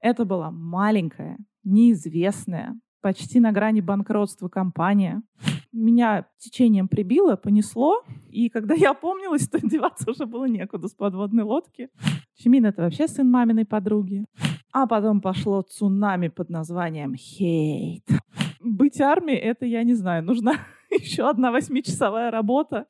Это была маленькая, неизвестная, почти на грани банкротства компания. Меня течением прибило, понесло, и когда я опомнилась, то деваться уже было некуда с подводной лодки. Чимин — это вообще сын маминой подруги. А потом пошло цунами под названием хейт. Быть армией — это, я не знаю, нужна еще одна восьмичасовая работа.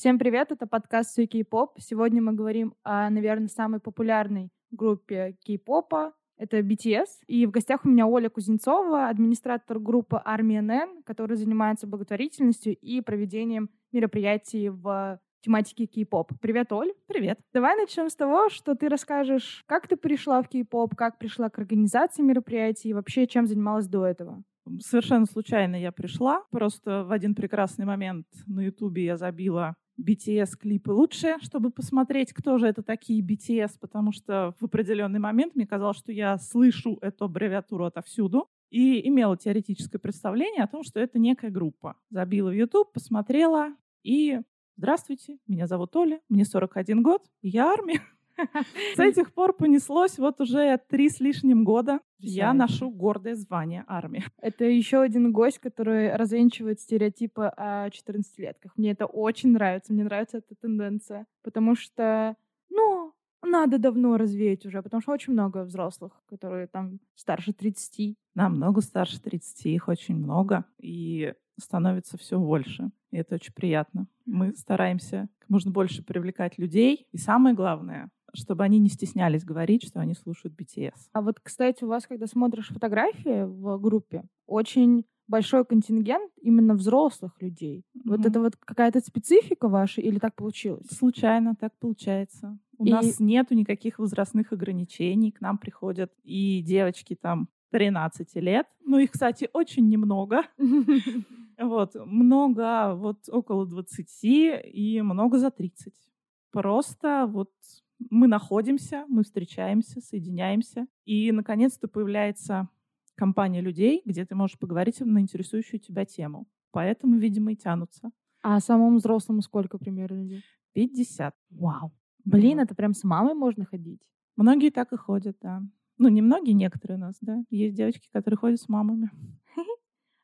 Всем привет, это подкаст «Все кей-поп». Сегодня мы говорим о, наверное, самой популярной группе кей-попа. Это BTS. И в гостях у меня Оля Кузнецова, администратор группы Армия НН, которая занимается благотворительностью и проведением мероприятий в тематике кей-поп. Привет, Оль. Привет. Давай начнем с того, что ты расскажешь, как ты пришла в кей-поп, как пришла к организации мероприятий и вообще чем занималась до этого. Совершенно случайно я пришла. Просто в один прекрасный момент на Ютубе я забила BTS клипы лучше, чтобы посмотреть, кто же это такие BTS, потому что в определенный момент мне казалось, что я слышу эту аббревиатуру отовсюду и имела теоретическое представление о том, что это некая группа. Забила в YouTube, посмотрела и «Здравствуйте, меня зовут Оля, мне 41 год, я армия». С этих пор понеслось вот уже три с лишним года. Я ношу гордое звание армии. Это еще один гость, который развенчивает стереотипы о 14-летках. Мне это очень нравится. Мне нравится эта тенденция. Потому что, ну, надо давно развеять уже, потому что очень много взрослых, которые там старше 30. Намного старше 30, их очень много. И становится все больше. И это очень приятно. Мы стараемся как можно больше привлекать людей. И самое главное, чтобы они не стеснялись говорить, что они слушают BTS. А вот, кстати, у вас, когда смотришь фотографии в группе, очень большой контингент именно взрослых людей. Mm-hmm. Вот это вот какая-то специфика ваша или так получилось? Случайно так получается. У и... нас нету никаких возрастных ограничений. К нам приходят и девочки там 13 лет. Ну, их, кстати, очень немного. Вот, много, вот около 20 и много за 30. Просто вот мы находимся, мы встречаемся, соединяемся. И, наконец-то, появляется компания людей, где ты можешь поговорить на интересующую тебя тему. Поэтому, видимо, и тянутся. А самому взрослому сколько примерно людей? 50. Вау. Блин, mm это прям с мамой можно ходить? Многие так и ходят, да. Ну, не многие, некоторые у нас, да. Есть девочки, которые ходят с мамами.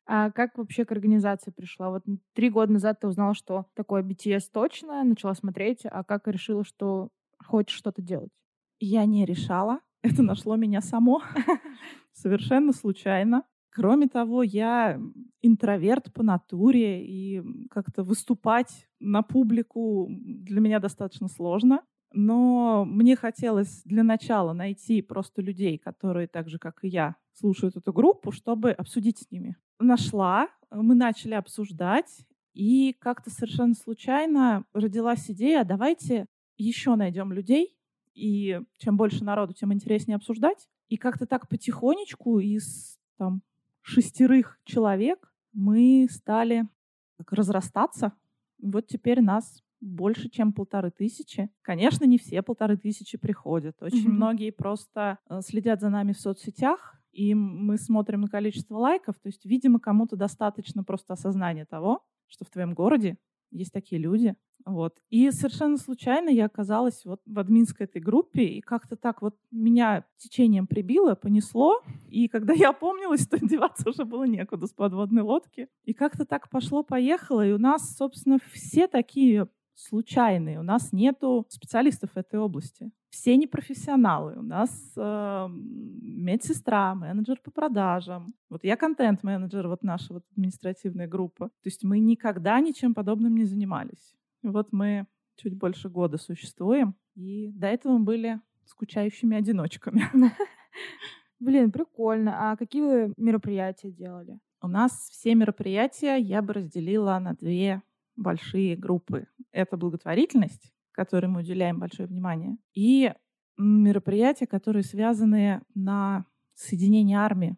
А как вообще к организации пришла? Вот три года назад ты узнала, что такое BTS точно, начала смотреть, а как решила, что хочешь что-то делать? Я не решала. Это нашло меня само. Совершенно случайно. Кроме того, я интроверт по натуре, и как-то выступать на публику для меня достаточно сложно. Но мне хотелось для начала найти просто людей, которые так же, как и я, слушают эту группу, чтобы обсудить с ними. Нашла, мы начали обсуждать, и как-то совершенно случайно родилась идея, давайте еще найдем людей, и чем больше народу, тем интереснее обсуждать. И как-то так потихонечку из там, шестерых человек мы стали как разрастаться. Вот теперь нас больше, чем полторы тысячи. Конечно, не все полторы тысячи приходят. Очень mm-hmm. многие просто э, следят за нами в соцсетях, и мы смотрим на количество лайков. То есть, видимо, кому-то достаточно просто осознания того, что в твоем городе есть такие люди. Вот. И совершенно случайно я оказалась вот в админской этой группе, и как-то так вот меня течением прибило, понесло. И когда я опомнилась, то деваться уже было некуда с подводной лодки. И как-то так пошло-поехало, и у нас, собственно, все такие случайные. У нас нету специалистов в этой области. Все непрофессионалы. У нас э, медсестра, менеджер по продажам. Вот я контент-менеджер, вот наша вот административная группа. То есть мы никогда ничем подобным не занимались. Вот мы чуть больше года существуем, и до этого мы были скучающими одиночками. Блин, прикольно. А какие вы мероприятия делали? У нас все мероприятия я бы разделила на две большие группы. Это благотворительность, которой мы уделяем большое внимание, и мероприятия, которые связаны на соединение армии.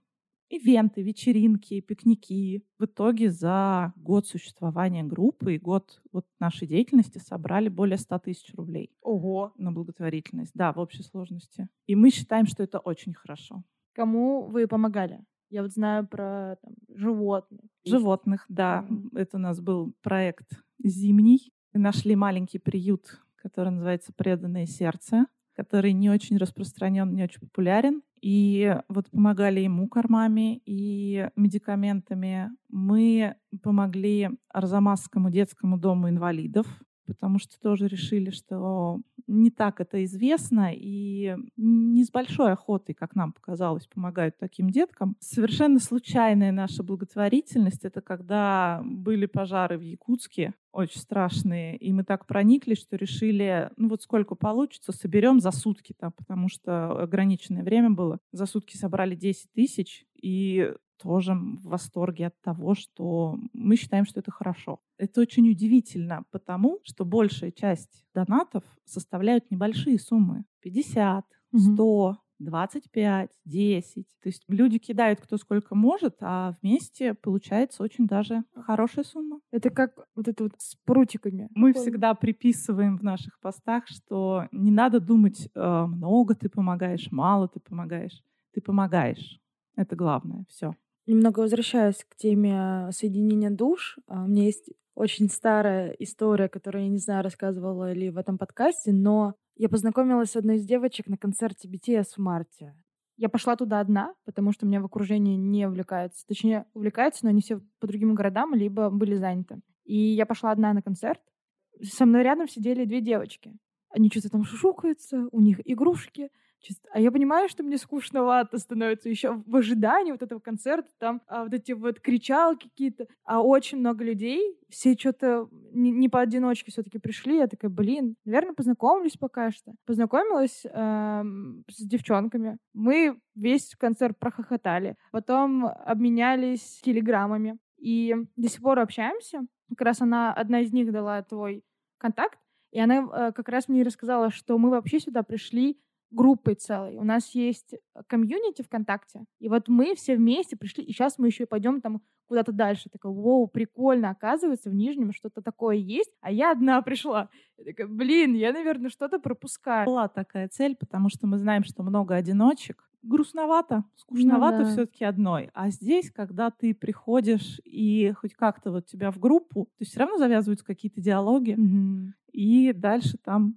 Ивенты, вечеринки, пикники. В итоге за год существования группы и год вот нашей деятельности собрали более 100 тысяч рублей. Ого! На благотворительность, да, в общей сложности. И мы считаем, что это очень хорошо. Кому вы помогали? Я вот знаю про там, животных. Животных, да. Mm-hmm. Это у нас был проект зимний. Мы нашли маленький приют, который называется «Преданное сердце», который не очень распространен, не очень популярен. И вот помогали ему кормами и медикаментами. Мы помогли Арзамасскому детскому дому инвалидов, потому что тоже решили, что не так это известно, и не с большой охотой, как нам показалось, помогают таким деткам. Совершенно случайная наша благотворительность — это когда были пожары в Якутске, очень страшные, и мы так прониклись, что решили, ну вот сколько получится, соберем за сутки там, потому что ограниченное время было. За сутки собрали 10 тысяч, и тоже в восторге от того, что мы считаем, что это хорошо. Это очень удивительно, потому что большая часть донатов составляют небольшие суммы. 50, 100, 25, 10. То есть люди кидают кто сколько может, а вместе получается очень даже хорошая сумма. Это как вот это вот с прутиками. Мы всегда приписываем в наших постах, что не надо думать, э, много ты помогаешь, мало ты помогаешь. Ты помогаешь. Это главное. Все. Немного возвращаясь к теме соединения душ, а, у меня есть очень старая история, которую я не знаю, рассказывала ли в этом подкасте, но я познакомилась с одной из девочек на концерте BTS в марте. Я пошла туда одна, потому что меня в окружении не увлекается. Точнее, увлекается, но они все по другим городам, либо были заняты. И я пошла одна на концерт. Со мной рядом сидели две девочки. Они что-то там шушукаются, у них игрушки. А я понимаю, что мне скучновато становится еще в ожидании вот этого концерта, там а, вот эти вот кричалки какие-то, а очень много людей, все что-то не, не поодиночке все-таки пришли, я такая, блин, наверное, познакомлюсь пока что. Познакомилась э, с девчонками, мы весь концерт прохохотали, потом обменялись телеграммами, и до сих пор общаемся. Как раз она, одна из них дала твой контакт, и она э, как раз мне рассказала, что мы вообще сюда пришли группой целой. У нас есть э, комьюнити ВКонтакте, и вот мы все вместе пришли, и сейчас мы еще и пойдем там куда-то дальше. Такая, вау, прикольно, оказывается, в Нижнем что-то такое есть, а я одна пришла. Я такая, блин, я, наверное, что-то пропускаю. Была такая цель, потому что мы знаем, что много одиночек. Грустновато, скучновато ну, да. все-таки одной. А здесь, когда ты приходишь и хоть как-то вот тебя в группу, то все равно завязываются какие-то диалоги, mm-hmm. и дальше там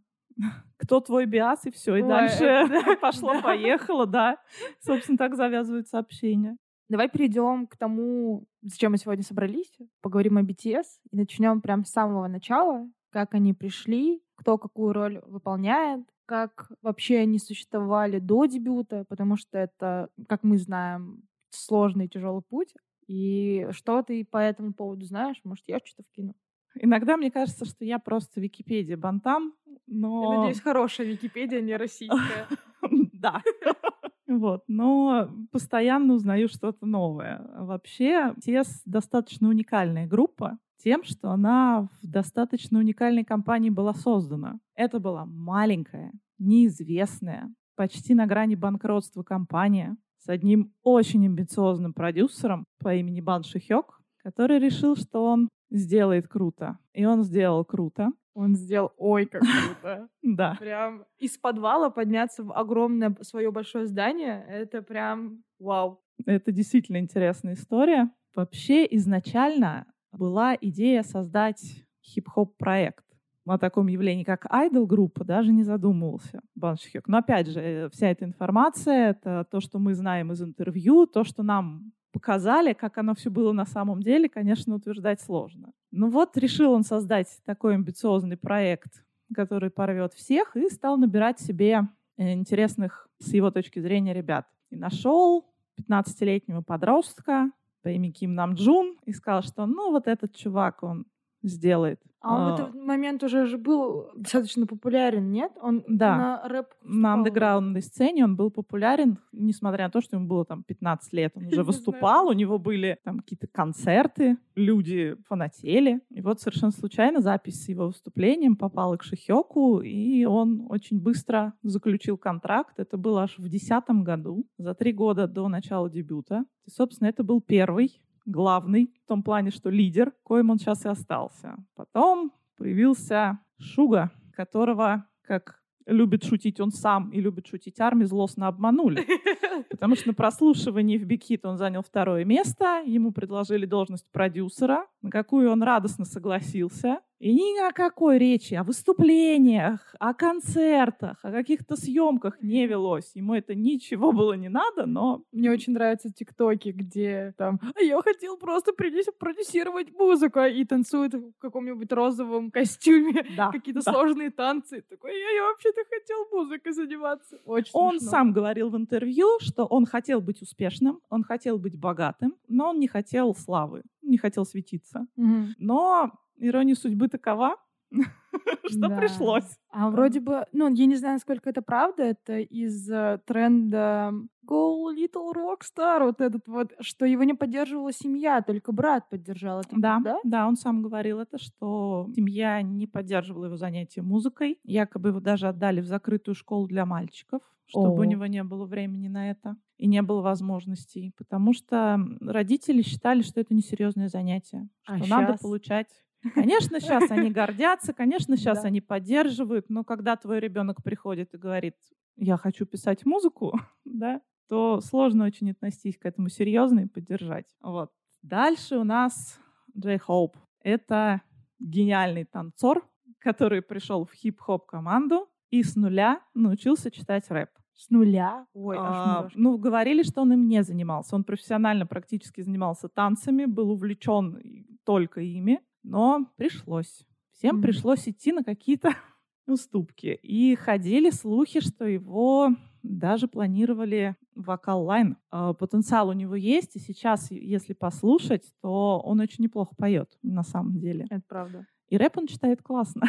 кто твой биас, и все. И Ой, дальше пошло-поехало, да. Собственно, так завязываются общения. Давай перейдем к тому, зачем мы сегодня собрались. Поговорим о BTS и начнем прям с самого начала, как они пришли, кто какую роль выполняет, как вообще они существовали до дебюта, потому что это, как мы знаем, сложный и тяжелый путь. И что ты по этому поводу знаешь? Может, я что-то вкину? Иногда мне кажется, что я просто Википедия Бантам, но... Я надеюсь, хорошая Википедия, не российская. Да. Вот, но постоянно узнаю что-то новое. Вообще, ТЕС достаточно уникальная группа тем, что она в достаточно уникальной компании была создана. Это была маленькая, неизвестная, почти на грани банкротства компания с одним очень амбициозным продюсером по имени Бан Шихёк, который решил, что он сделает круто. И он сделал круто. Он сделал ой, как круто. Да. Прям из подвала подняться в огромное свое большое здание, это прям вау. Это действительно интересная история. Вообще изначально была идея создать хип-хоп проект. О таком явлении, как айдол группа, даже не задумывался Баншхёк. Но опять же, э, вся эта информация, это то, что мы знаем из интервью, то, что нам показали, как оно все было на самом деле, конечно, утверждать сложно. Ну вот решил он создать такой амбициозный проект, который порвет всех, и стал набирать себе э, интересных с его точки зрения ребят. И нашел 15-летнего подростка по имени Ким Намджун и сказал, что ну вот этот чувак, он сделает а он в этот момент уже же был достаточно популярен, нет? Он да. на рэп На андеграундной сцене он был популярен, несмотря на то, что ему было там 15 лет. Он уже выступал, у него были там какие-то концерты, люди фанатели. И вот совершенно случайно запись с его выступлением попала к Шихёку, и он очень быстро заключил контракт. Это было аж в 2010 году, за три года до начала дебюта. И, собственно, это был первый главный, в том плане, что лидер, коим он сейчас и остался. Потом появился Шуга, которого, как любит шутить он сам и любит шутить армии, злостно обманули. Потому что на прослушивании в Hit он занял второе место, ему предложили должность продюсера, на какую он радостно согласился. И ни о какой речи о выступлениях, о концертах, о каких-то съемках не велось. Ему это ничего было не надо, но... Мне очень нравятся тиктоки, где там «А «Я хотел просто продюсировать музыку» и танцует в каком-нибудь розовом костюме Да, какие-то да. сложные танцы. Такой «Я, я вообще-то хотел музыкой заниматься». Очень Он смешно. сам говорил в интервью, что он хотел быть успешным, он хотел быть богатым, но он не хотел славы, не хотел светиться. Мгм. Но ирония судьбы такова, что Да. пришлось. А вроде бы, ну, я не знаю, насколько это правда, это из э, тренда Go Little Rockstar, вот этот вот, что его не поддерживала семья, только брат поддержал это, Да, да? да, он сам говорил это, что семья не поддерживала его занятия музыкой. Якобы его даже отдали в закрытую школу для мальчиков, чтобы у него не было времени на это и не было возможностей, потому что родители считали, что это несерьезное занятие, А что надо получать. Конечно, сейчас они гордятся, конечно, сейчас Да. они поддерживают, но когда твой ребенок приходит и говорит, я хочу писать музыку, да, то сложно очень отнестись к этому серьезно и поддержать. Вот. Дальше у нас Джей Хоуп. Это гениальный танцор, который пришел в хип-хоп команду и с нуля научился читать рэп. С нуля? Ой, аж А, ну, говорили, что он им не занимался. Он профессионально практически занимался танцами, был увлечен только ими, но пришлось. Всем Мгм. пришлось идти на какие-то уступки. И ходили слухи, что его даже планировали в вокал-лайн. А, Потенциал у него есть, и сейчас, если послушать, то он очень неплохо поет на самом деле. Это правда. И рэп он читает классно.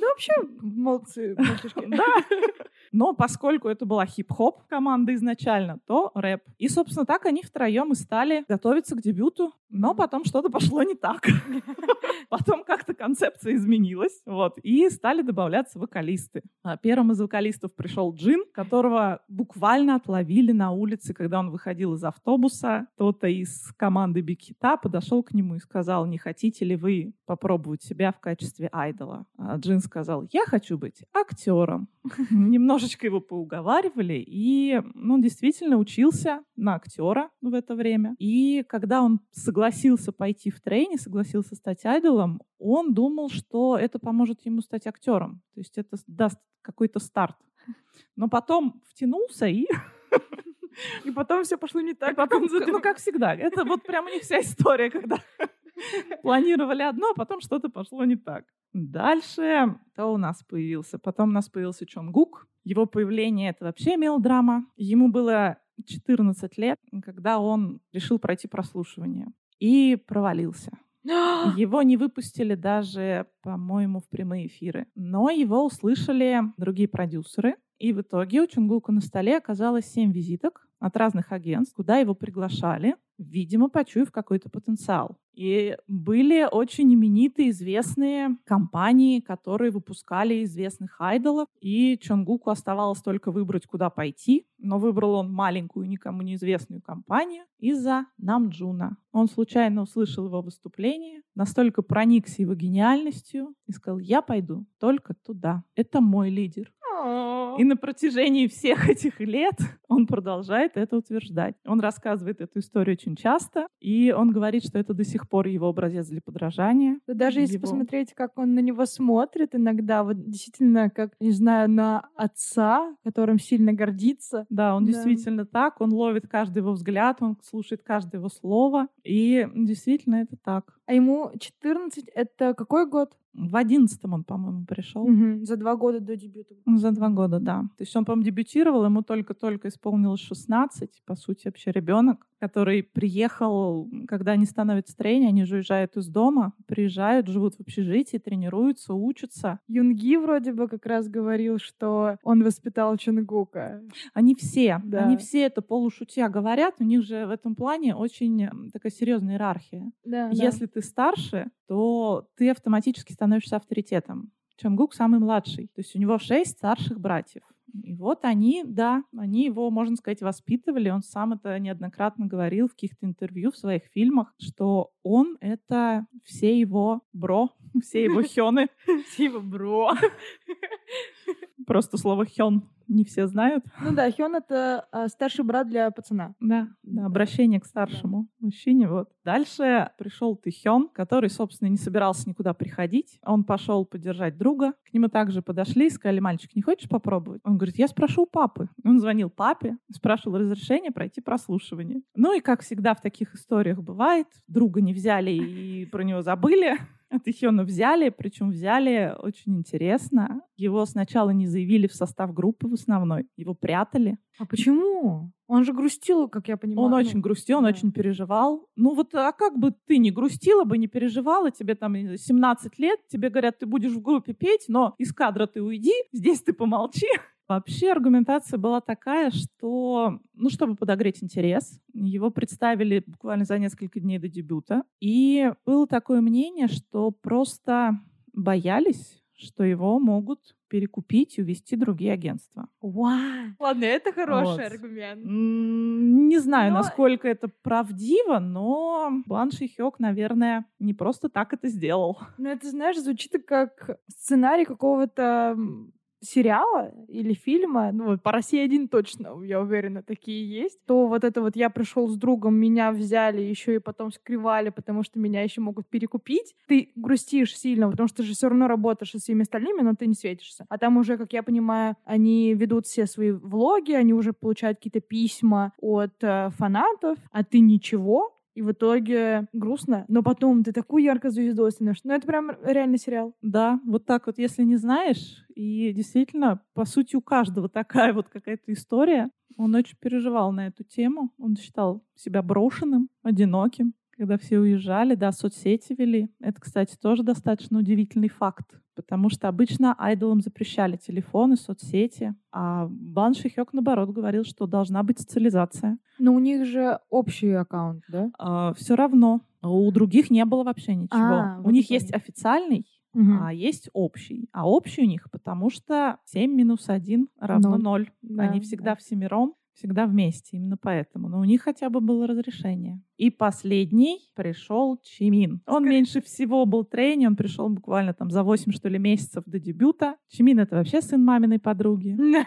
Ну, вообще, молодцы, мальчишки. Да. Но поскольку это была хип-хоп команда изначально, то рэп. И, собственно, так они втроем и стали готовиться к дебюту. Но потом что-то пошло не так. Потом как-то концепция изменилась. Вот. И стали добавляться вокалисты. А Первым из вокалистов пришел Джин, которого буквально отловили на улице, когда он выходил из автобуса. Кто-то из команды Биг Хита подошел к нему и сказал, не хотите ли вы попробовать себя в качестве айдола? А Джин сказал, я хочу быть актером. Немножечко его поуговаривали, и ну, он действительно учился на актера в это время. И когда он согласился пойти в трейни, согласился стать айдолом, он думал, что это поможет ему стать актером. То есть это даст какой-то старт. Но потом втянулся и И потом все пошло не так, потом, ну, как всегда, это вот прям у них вся история, когда планировали одно, а потом что-то пошло не так. Дальше кто у нас появился? Потом у нас появился Чонгук. Его появление — это вообще мелодрама. Ему было 14 лет, когда он решил пройти прослушивание. И провалился. Его не выпустили даже, по-моему, в прямые эфиры. Но его услышали другие продюсеры. И в итоге у Чунгука на столе оказалось семь визиток от разных агентств, куда его приглашали, видимо, почуяв какой-то потенциал. И были очень именитые, известные компании, которые выпускали известных айдолов. И Чонгуку оставалось только выбрать, куда пойти. Но выбрал он маленькую, никому неизвестную компанию из-за Намджуна. Он случайно услышал его выступление, настолько проникся его гениальностью и сказал, я пойду только туда. Это мой лидер. И на протяжении всех этих лет он продолжает это утверждать. Он рассказывает эту историю очень часто, и он говорит, что это до сих пор его образец для подражания. Да даже если Его- посмотреть, как он на него смотрит иногда, вот действительно, как, не знаю, на отца, которым сильно гордится. Да, он Да. действительно так, он ловит каждый его взгляд, он слушает каждое его слово, и действительно это так. А ему 14, это какой год? В одиннадцатом он, по-моему, пришел. Мгм, За два года до дебюта. За два года, да. То есть он, по-моему, дебютировал, ему только-только исполнилось 16, по сути, вообще ребенок, который приехал, когда они становятся тренерами, они же уезжают из дома, приезжают, живут в общежитии, тренируются, учатся. Юнги вроде бы как раз говорил, что он воспитал Чонгука. Они все, Да. они все это полушутя говорят, у них же в этом плане очень такая серьезная иерархия. Да, Если ты старше, то ты автоматически становишься авторитетом. Чонгук самый младший, то есть у него шесть старших братьев. И вот они, да, они его, можно сказать, воспитывали. Он сам это неоднократно говорил в каких-то интервью, в своих фильмах, что он — это все его бро, все его хёны. Типа, бро. Просто слово хён не все знают. Ну да, Хён — это э, старший брат для пацана. Да, да, обращение к старшему мужчине. Вот. Дальше пришел Тэхён, который, собственно, не собирался никуда приходить. Он пошел поддержать друга. К нему также подошли и сказали, мальчик, не хочешь попробовать? Он говорит, я спрошу у папы. Он звонил папе, спрашивал разрешение пройти прослушивание. Ну и, как всегда в таких историях бывает, друга не взяли и про него забыли. А Тэхёна взяли, причем взяли очень интересно. Его сначала не заявили в состав группы в основной, его прятали. А почему? Он же грустил, как я понимаю. Он ну, очень грустил, он да. очень переживал. Ну вот, а как бы ты не грустила бы, не переживала, тебе там 17 лет, тебе говорят, ты будешь в группе петь, но из кадра ты уйди, здесь ты помолчи. Вообще аргументация была такая, что, ну, чтобы подогреть интерес, его представили буквально за несколько дней до дебюта. И было такое мнение, что просто боялись, что его могут перекупить и увести другие агентства. Вау. Ладно, это хороший Вот. аргумент. Не знаю, Но- насколько это правдиво, но Блан Шихёк, наверное, не просто так это сделал. Ну, это, знаешь, звучит как сценарий какого-то сериала или фильма, ну вот по России один точно, я уверена, такие есть, то вот это вот я пришел с другом, меня взяли, еще и потом скрывали, потому что меня еще могут перекупить. Ты грустишь сильно, потому что ты же все равно работаешь со всеми остальными, но ты не светишься. А там уже, как я понимаю, они ведут все свои влоги, они уже получают какие-то письма от э, фанатов, а ты ничего, и в итоге грустно, но потом ты такой яркой звездой становишься. Ну, это прям реально сериал. Да, вот так вот, если не знаешь, и действительно, по сути, у каждого такая вот какая-то история. Он очень переживал на эту тему. Он считал себя брошенным, одиноким, когда все уезжали, да, соцсети вели. Это, кстати, тоже достаточно удивительный факт, потому что обычно айдолам запрещали телефоны, соцсети, а Бан Шихёк, наоборот, говорил, что должна быть социализация. Но у них же общий аккаунт, да? все равно у других не было вообще ничего. А, у них есть официальный, а есть общий. А общий у них, потому что 7 минус 1 равно Ноль. 0. Да, Они да. всегда всемиром, всегда вместе, именно поэтому. Но у них хотя бы было разрешение. И последний пришел Чимин. Он меньше всего был тренер, он пришел буквально там за 8, что ли, месяцев до дебюта. Чимин — это вообще сын маминой подруги.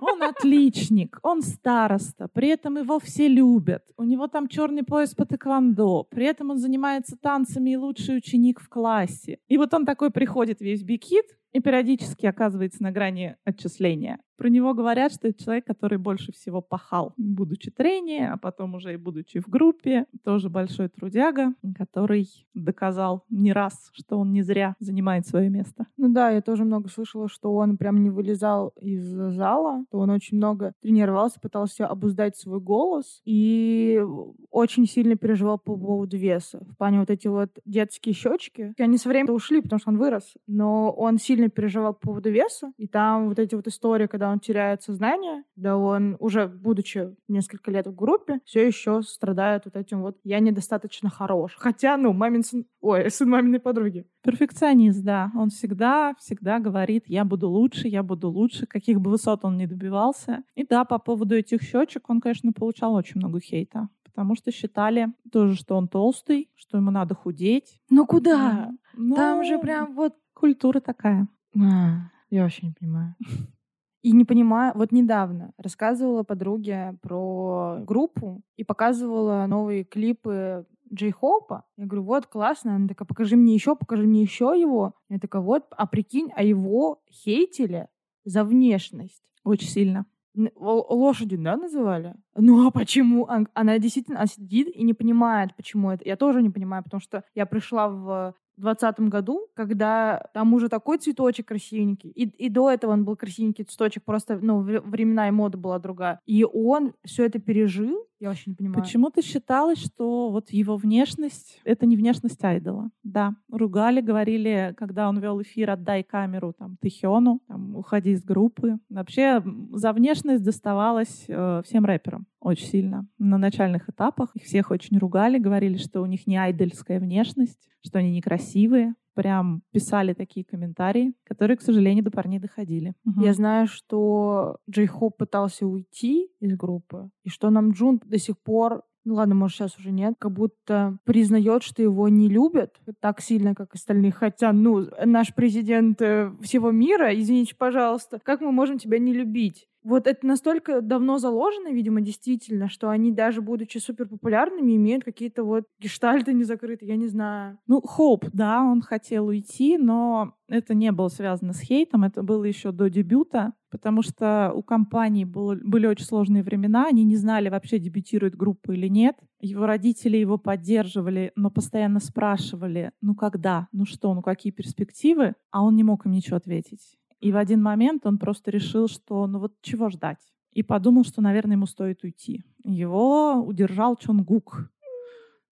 Он отличник, он староста, при этом его все любят. У него там черный пояс по тэквондо, при этом он занимается танцами и лучший ученик в классе. И вот он такой приходит весь бикит и периодически оказывается на грани отчисления. Про него говорят, что это человек, который больше всего пахал, будучи тренером, а потом уже и будучи в группе. Тоже большой трудяга, который доказал не раз, что он не зря занимает свое место. Ну да, я тоже много слышала, что он прям не вылезал из зала, что он очень много тренировался, пытался обуздать свой голос и очень сильно переживал по поводу веса. В плане вот эти вот детские щечки, они со временем ушли, потому что он вырос, но он сильно переживал по поводу веса, и там вот эти вот истории, когда он теряет сознание, да он уже, будучи несколько лет в группе, все еще страдает вот этим вот «я недостаточно хорош». Хотя, ну, мамин сын... Ой, сын маминой подруги. Перфекционист, да. Он всегда, всегда говорит, я буду лучше, я буду лучше, каких бы высот он ни добивался. И да, по поводу этих щечек он, конечно, получал очень много хейта. Потому что считали тоже, что он толстый, что ему надо худеть. Ну куда? Ну, Там же прям вот... культура такая. А, я вообще не понимаю. И не понимаю, вот недавно рассказывала подруге про группу и показывала новые клипы Джей Хоупа. Я говорю, вот, классно. Она такая, покажи мне еще, покажи мне еще его. Я такая, вот, а прикинь, а его хейтили за внешность. Очень сильно. Н- л- Лошадью, да, называли? Ну а почему? Она действительно она сидит и не понимает, почему это. Я тоже не понимаю, потому что я пришла в двадцатом году, когда там уже такой цветочек красивенький. И, и до этого он был красивенький цветочек, просто, ну, вре- времена и мода была другая. И он все это пережил. Я вообще не понимаю. Почему-то считалось, что вот его внешность — это не внешность айдола. Да, ругали, говорили, когда он вел эфир «Отдай камеру там, Тэхёну», там, «Уходи из группы». Вообще за внешность доставалось э, всем рэперам очень сильно. На начальных этапах их всех очень ругали, говорили, что у них не айдольская внешность, что они некрасивые. Прям писали такие комментарии, которые, к сожалению, до парней доходили. Мгм. Я знаю, что Джей Хоп пытался уйти из группы, и что нам Джун до сих пор ну ладно, может, сейчас уже нет, как будто признает, что его не любят так сильно, как остальных. Хотя, ну, наш президент э, всего мира, извините, пожалуйста, как мы можем тебя не любить? Вот это настолько давно заложено, видимо, действительно, что они даже, будучи супер популярными, имеют какие-то вот гештальты не закрыты, я не знаю. Ну, Хоуп, да, он хотел уйти, но это не было связано с хейтом, это было еще до дебюта, потому что у компании было, были очень сложные времена, они не знали, вообще дебютирует группа или нет. Его родители его поддерживали, но постоянно спрашивали, ну когда, ну что, ну какие перспективы, а он не мог им ничего ответить. И в один момент он просто решил, что ну вот чего ждать. И подумал, что, наверное, ему стоит уйти. Его удержал Чонгук,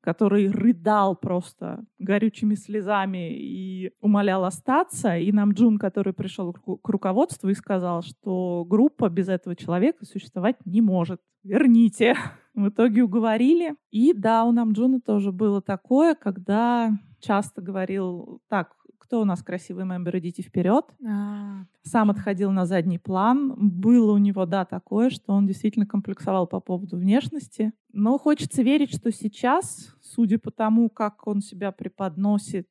который рыдал просто горючими слезами и умолял остаться. И нам Джун, который пришел к руководству и сказал, что группа без этого человека существовать не может. Верните. В итоге уговорили. И да, у Намджуна тоже было такое, когда часто говорил, так, кто у нас красивый мембер, идите вперед. А, Сам отходил на задний план. Было у него, да, такое, что он действительно комплексовал по поводу внешности. Но хочется верить, что сейчас, судя по тому, как он себя преподносит,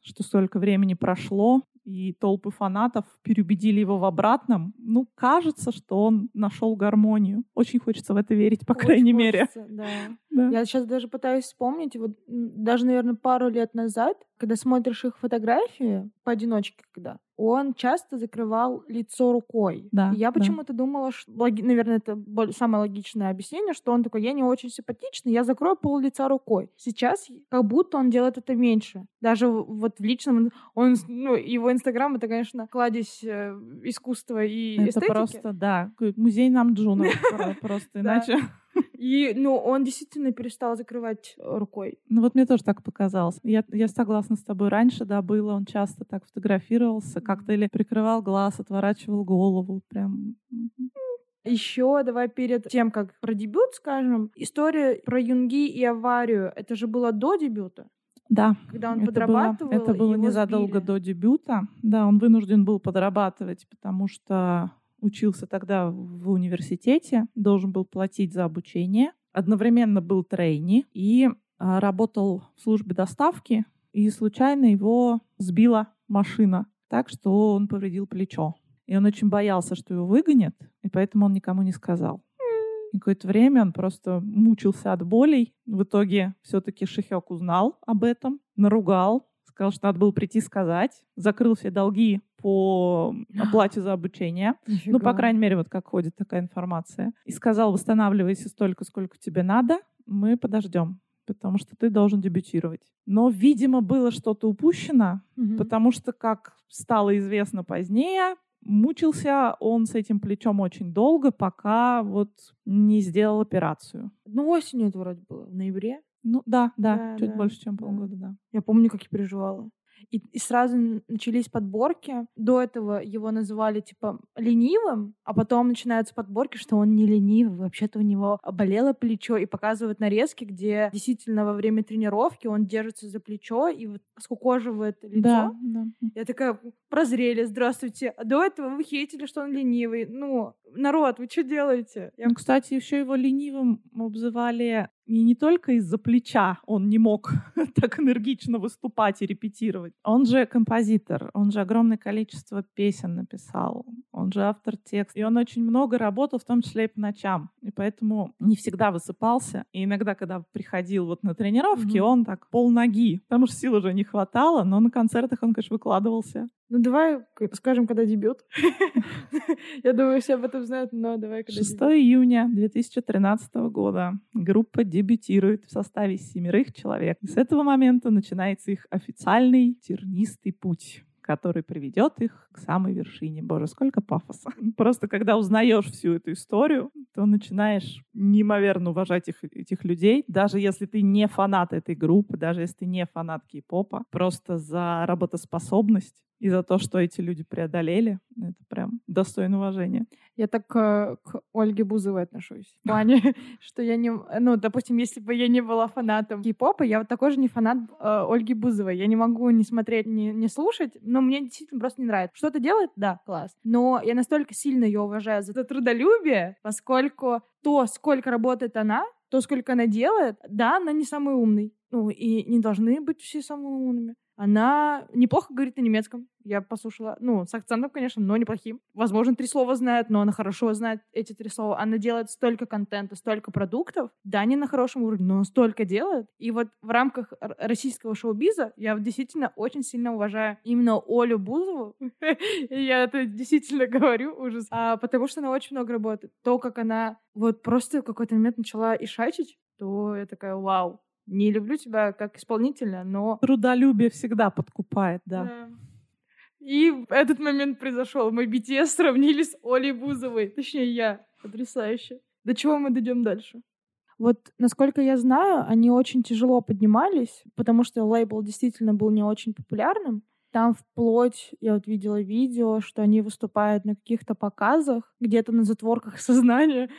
что столько времени прошло, и толпы фанатов переубедили его в обратном. Ну, кажется, что он нашел гармонию. Очень хочется в это верить, по Очень крайней хочется, мере. Да. Да. Я сейчас даже пытаюсь вспомнить, вот даже, наверное, пару лет назад, когда смотришь их фотографии, поодиночке когда, он часто закрывал лицо рукой. Да, я почему-то да. думала, что, наверное, это самое логичное объяснение, что он такой, я не очень симпатичный, я закрою пол лица рукой. Сейчас как будто он делает это меньше. Даже вот в личном, он, ну, его инстаграм, это, конечно, кладезь э, искусства и это эстетики. просто, да, музей Намджуна просто, иначе... И, ну, он действительно перестал закрывать э, рукой. Ну, вот мне тоже так показалось. Я, я согласна с тобой. Раньше, да, было, он часто так фотографировался, как-то или прикрывал глаз, отворачивал голову, прям... Еще давай перед тем, как про дебют скажем, история про Юнги и аварию, это же было до дебюта? Да. Когда он это подрабатывал. Было, это было незадолго сбили. до дебюта. Да, он вынужден был подрабатывать, потому что учился тогда в университете, должен был платить за обучение. Одновременно был трейни и а, работал в службе доставки, и случайно его сбила машина так, что он повредил плечо. И он очень боялся, что его выгонят, и поэтому он никому не сказал. И какое-то время он просто мучился от болей. В итоге все-таки Шихек узнал об этом, наругал, сказал, что надо было прийти сказать, закрыл все долги по оплате за обучение. Нифига. Ну, по крайней мере, вот как ходит такая информация. И сказал, восстанавливайся столько, сколько тебе надо, мы подождем потому что ты должен дебютировать. Но, видимо, было что-то упущено, угу. потому что, как стало известно позднее, мучился он с этим плечом очень долго, пока вот не сделал операцию. Ну, осенью это вроде было, в ноябре. Ну да, да, да чуть да, больше, чем полгода, да. Я помню, как я переживала. И, и сразу начались подборки. До этого его называли типа ленивым, а потом начинаются подборки, что он не ленивый, вообще-то у него болело плечо, и показывают нарезки, где действительно во время тренировки он держится за плечо и вот скукоживает лицо. Да, да. Я такая, прозрели, здравствуйте. А до этого вы хейтили, что он ленивый. Ну, народ, вы что делаете? Я... Ну, кстати, еще его ленивым обзывали и не только из-за плеча он не мог так энергично выступать и репетировать. Он же композитор, он же огромное количество песен написал, он же автор текста. И он очень много работал, в том числе и по ночам. И поэтому не всегда высыпался. И иногда, когда приходил вот на тренировки, mm-hmm. он так пол ноги, потому что сил уже не хватало, но на концертах он, конечно, выкладывался. Ну, давай скажем, когда дебют. Я думаю, все об этом знают, но давай когда 6 июня 2013 года группа дебютирует в составе семерых человек. И с этого момента начинается их официальный тернистый путь который приведет их к самой вершине. Боже, сколько пафоса. Просто когда узнаешь всю эту историю, то начинаешь неимоверно уважать их, этих людей, даже если ты не фанат этой группы, даже если ты не фанат кей-попа, просто за работоспособность и за то, что эти люди преодолели. Это прям достойно уважения. Я так э, к Ольге Бузовой отношусь. В плане, что я не... Ну, допустим, если бы я не была фанатом кей-попа, я вот такой же не фанат э, Ольги Бузовой. Я не могу не смотреть, не, не слушать, но мне действительно просто не нравится. Что-то делает? Да, класс. Но я настолько сильно ее уважаю за это трудолюбие, поскольку то, сколько работает она, то, сколько она делает, да, она не самый умный. Ну, и не должны быть все самыми умными. Она неплохо говорит на немецком. Я послушала. Ну, с акцентом, конечно, но неплохим. Возможно, три слова знает, но она хорошо знает эти три слова. Она делает столько контента, столько продуктов. Да, не на хорошем уровне, но столько делает. И вот в рамках российского шоу-биза я действительно очень сильно уважаю именно Олю Бузову. Я это действительно говорю, ужас. А, потому что она очень много работает. То, как она вот просто в какой-то момент начала ишачить, то я такая, вау, не люблю тебя как исполнителя, но... Трудолюбие всегда подкупает, да. да. И этот момент произошел. Мы BTS сравнили с Олей Бузовой. Точнее, я. Потрясающе. До чего мы дойдем дальше? Вот, насколько я знаю, они очень тяжело поднимались, потому что лейбл действительно был не очень популярным. Там вплоть, я вот видела видео, что они выступают на каких-то показах, где-то на затворках сознания,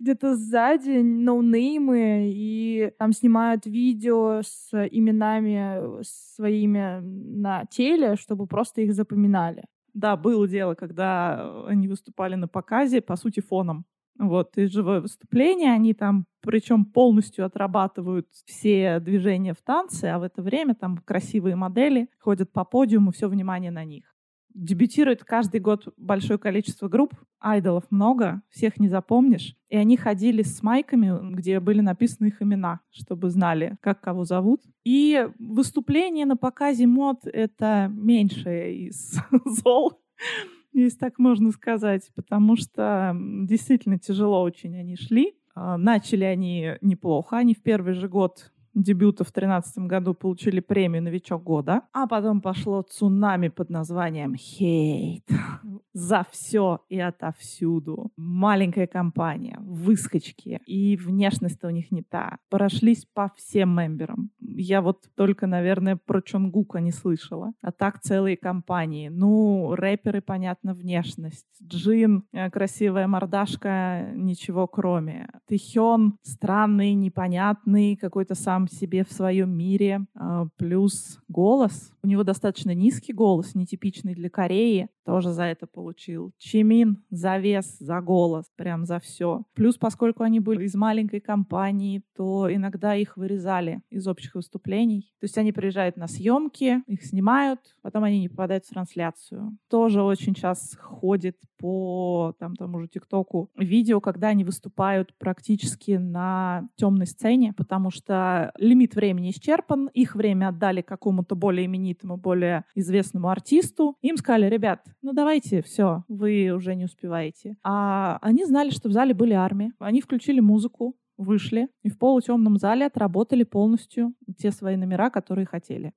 где-то сзади ноунеймы, и там снимают видео с именами своими на теле, чтобы просто их запоминали. Да, было дело, когда они выступали на показе, по сути, фоном. Вот, и живое выступление, они там, причем полностью отрабатывают все движения в танце, а в это время там красивые модели ходят по подиуму, все внимание на них. Дебютирует каждый год большое количество групп, айдолов много, всех не запомнишь. И они ходили с майками, где были написаны их имена, чтобы знали, как кого зовут. И выступление на показе мод — это меньшее из зол если так можно сказать, потому что действительно тяжело очень они шли. А, начали они неплохо. Они в первый же год дебюта в 2013 году получили премию «Новичок года», а потом пошло цунами под названием «Хейт» за все и отовсюду. Маленькая компания, выскочки, и внешность у них не та. Прошлись по всем мемберам. Я вот только, наверное, про Чонгука не слышала. А так целые компании. Ну, рэперы, понятно, внешность. Джин, э, красивая мордашка, ничего кроме. Тэхён, странный, непонятный, какой-то сам себе в своем мире. А, плюс голос. У него достаточно низкий голос, нетипичный для Кореи. Тоже за это получил. Чимин за вес, за голос, прям за все. Плюс, поскольку они были из маленькой компании, то иногда их вырезали из общих выступлений. То есть они приезжают на съемки, их снимают, потом они не попадают в трансляцию. Тоже очень сейчас ходит по там, тому же ТикТоку видео, когда они выступают практически на темной сцене, потому что лимит времени исчерпан, их время отдали какому-то более именитому, более известному артисту. Им сказали, ребят, ну давайте, все, вы уже не успеваете. А они знали, что в зале были армии. Они включили музыку, вышли и в полутемном зале отработали полностью те свои номера, которые хотели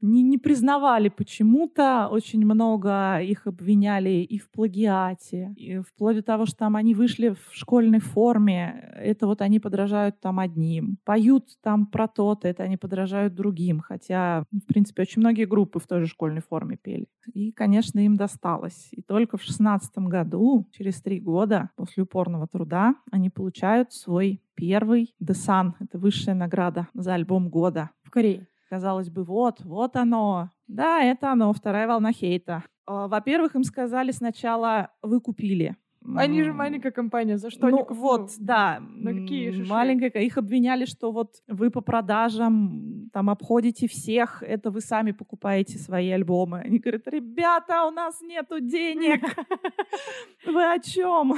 не, не признавали почему-то. Очень много их обвиняли и в плагиате, и вплоть до того, что там они вышли в школьной форме. Это вот они подражают там одним. Поют там про то-то, это они подражают другим. Хотя, в принципе, очень многие группы в той же школьной форме пели. И, конечно, им досталось. И только в шестнадцатом году, через три года после упорного труда, они получают свой первый Десан. Это высшая награда за альбом года. В Корее. Казалось бы, вот, вот оно. Да, это оно, вторая волна хейта. А, во-первых, им сказали сначала, вы купили. Они же маленькая компания, за что ну, они вот, да. На какие шиши? Маленькая, их обвиняли, что вот вы по продажам там обходите всех, это вы сами покупаете свои альбомы. Они говорят, ребята, у нас нету денег. Вы о чем?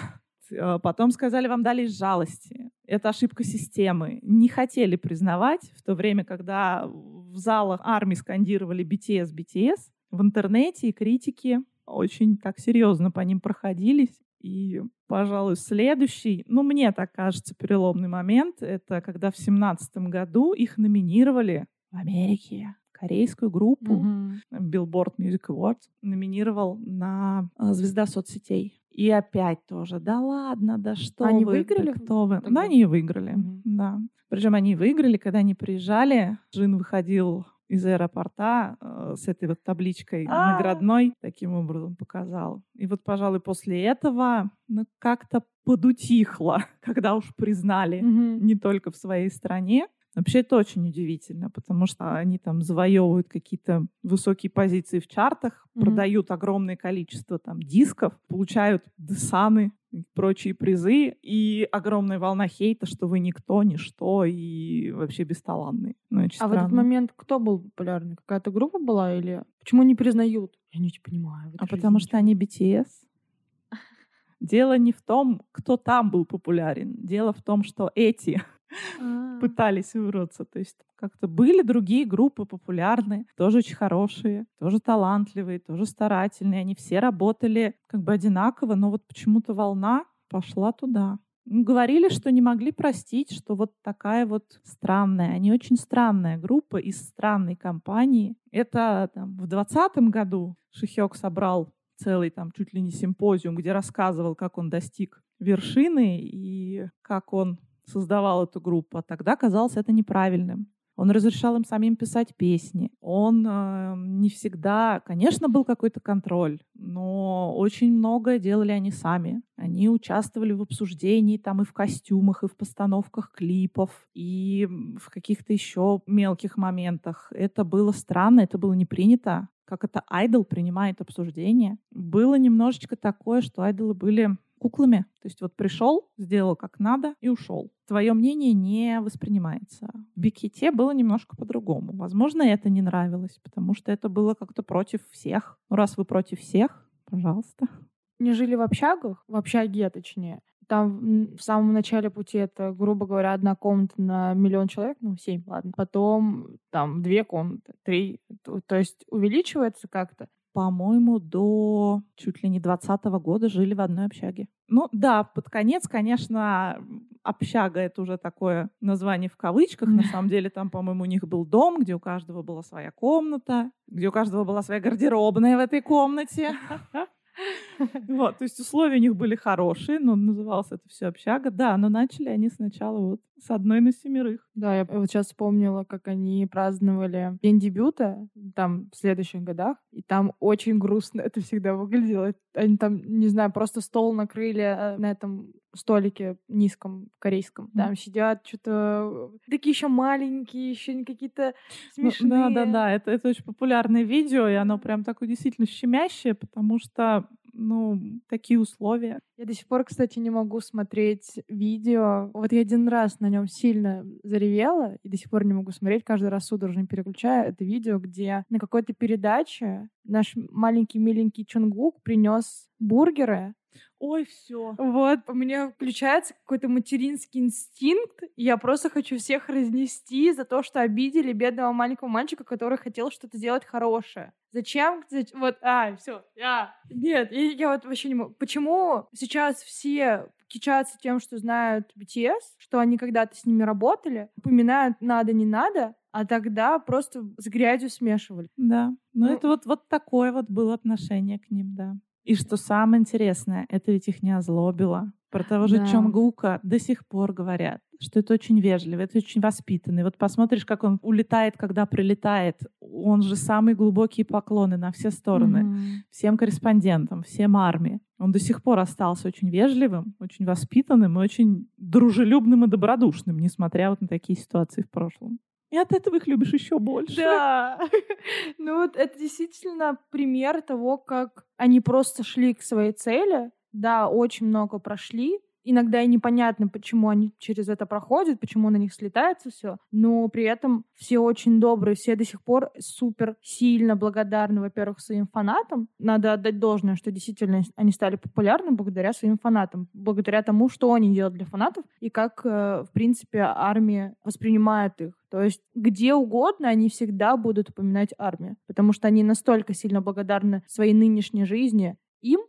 А, потом сказали, вам дали из жалости. Это ошибка системы. Не хотели признавать в то время, когда в залах армии скандировали BTS, BTS. В интернете и критики очень так серьезно по ним проходились. И, пожалуй, следующий, ну, мне так кажется, переломный момент, это когда в семнадцатом году их номинировали в Америке корейскую группу. Mm-hmm. Billboard Music Awards номинировал на а, «Звезда соцсетей». И опять тоже, да ладно, да что они вы, выиграли? Да кто вы? Да, они выиграли, mm-hmm. да. Причем они выиграли, когда они приезжали, Джин выходил из аэропорта э, с этой вот табличкой А-а-а. наградной, таким образом показал. И вот, пожалуй, после этого ну, как-то подутихло, когда уж признали mm-hmm. не только в своей стране. Вообще это очень удивительно, потому что они там завоевывают какие-то высокие позиции в чартах, mm-hmm. продают огромное количество там дисков, получают десаны и прочие призы, и огромная волна хейта, что вы никто, ничто и вообще бесталанный. Ну, а в этот момент кто был популярный? Какая-то группа была или почему не признают? Я не понимаю. А потому что они BTS. Дело не в том, кто там был популярен. Дело в том, что эти. Пытались выбраться. То есть как-то были другие группы популярные, тоже очень хорошие, тоже талантливые, тоже старательные. Они все работали как бы одинаково, но вот почему-то волна пошла туда. Говорили, что не могли простить, что вот такая вот странная, они очень странная группа из странной компании. Это там, в двадцатом году Шихёк собрал целый там чуть ли не симпозиум, где рассказывал, как он достиг вершины и как он создавал эту группу. А тогда казалось это неправильным. Он разрешал им самим писать песни. Он э, не всегда, конечно, был какой-то контроль, но очень многое делали они сами. Они участвовали в обсуждении там и в костюмах, и в постановках клипов, и в каких-то еще мелких моментах. Это было странно, это было не принято как это айдол принимает обсуждение. Было немножечко такое, что айдолы были куклами. То есть вот пришел, сделал как надо и ушел. Твое мнение не воспринимается. В Бикхите было немножко по-другому. Возможно, это не нравилось, потому что это было как-то против всех. Ну, раз вы против всех, пожалуйста. Не жили в общагах, в общаге точнее. Там в самом начале пути это, грубо говоря, одна комната на миллион человек, ну, семь, ладно. Потом там две комнаты, три. То, то есть увеличивается как-то. По-моему, до чуть ли не двадцатого года жили в одной общаге. Ну да, под конец, конечно, общага — это уже такое название в кавычках. На самом деле там, по-моему, у них был дом, где у каждого была своя комната, где у каждого была своя гардеробная в этой комнате. Вот, то есть условия у них были хорошие, но называлось это все общага. Да, но начали они сначала вот с одной на семерых. Да, я вот сейчас вспомнила, как они праздновали день дебюта там в следующих годах, и там очень грустно это всегда выглядело. Они там, не знаю, просто стол накрыли э, на этом столике низком корейском. Там mm. сидят что-то такие еще маленькие, еще какие-то смешные. Ну, да, да, да. Это, это очень популярное видео, и оно прям такое действительно щемящее, потому что ну, такие условия. Я до сих пор, кстати, не могу смотреть видео. Вот я один раз на нем сильно заревела, и до сих пор не могу смотреть, каждый раз судорожно переключаю. Это видео, где на какой-то передаче наш маленький миленький Чунгук принес бургеры, Ой, все. Вот, у меня включается какой-то материнский инстинкт, и я просто хочу всех разнести за то, что обидели бедного маленького мальчика, который хотел что-то сделать хорошее. Зачем? Вот, а, все, я. Нет, я, я вот вообще не могу. Почему сейчас все кичатся тем, что знают BTS, что они когда-то с ними работали, упоминают надо, не надо, а тогда просто с грязью смешивали. Да, ну, ну это вот, вот такое вот было отношение к ним, да. И что самое интересное, это ведь их не озлобило. Про того же да. Чонгука до сих пор говорят, что это очень вежливо, это очень воспитанный. Вот посмотришь, как он улетает, когда прилетает. Он же самые глубокие поклоны на все стороны. Mm-hmm. Всем корреспондентам, всем армии. Он до сих пор остался очень вежливым, очень воспитанным и очень дружелюбным и добродушным, несмотря вот на такие ситуации в прошлом. И от этого их любишь еще больше. Да. Ну вот это действительно пример того, как они просто шли к своей цели. Да, очень много прошли, Иногда и непонятно, почему они через это проходят, почему на них слетается все, но при этом все очень добрые, все до сих пор супер сильно благодарны, во-первых, своим фанатам. Надо отдать должное, что действительно они стали популярны благодаря своим фанатам, благодаря тому, что они делают для фанатов и как, э, в принципе, армия воспринимает их. То есть где угодно они всегда будут упоминать армию, потому что они настолько сильно благодарны своей нынешней жизни им,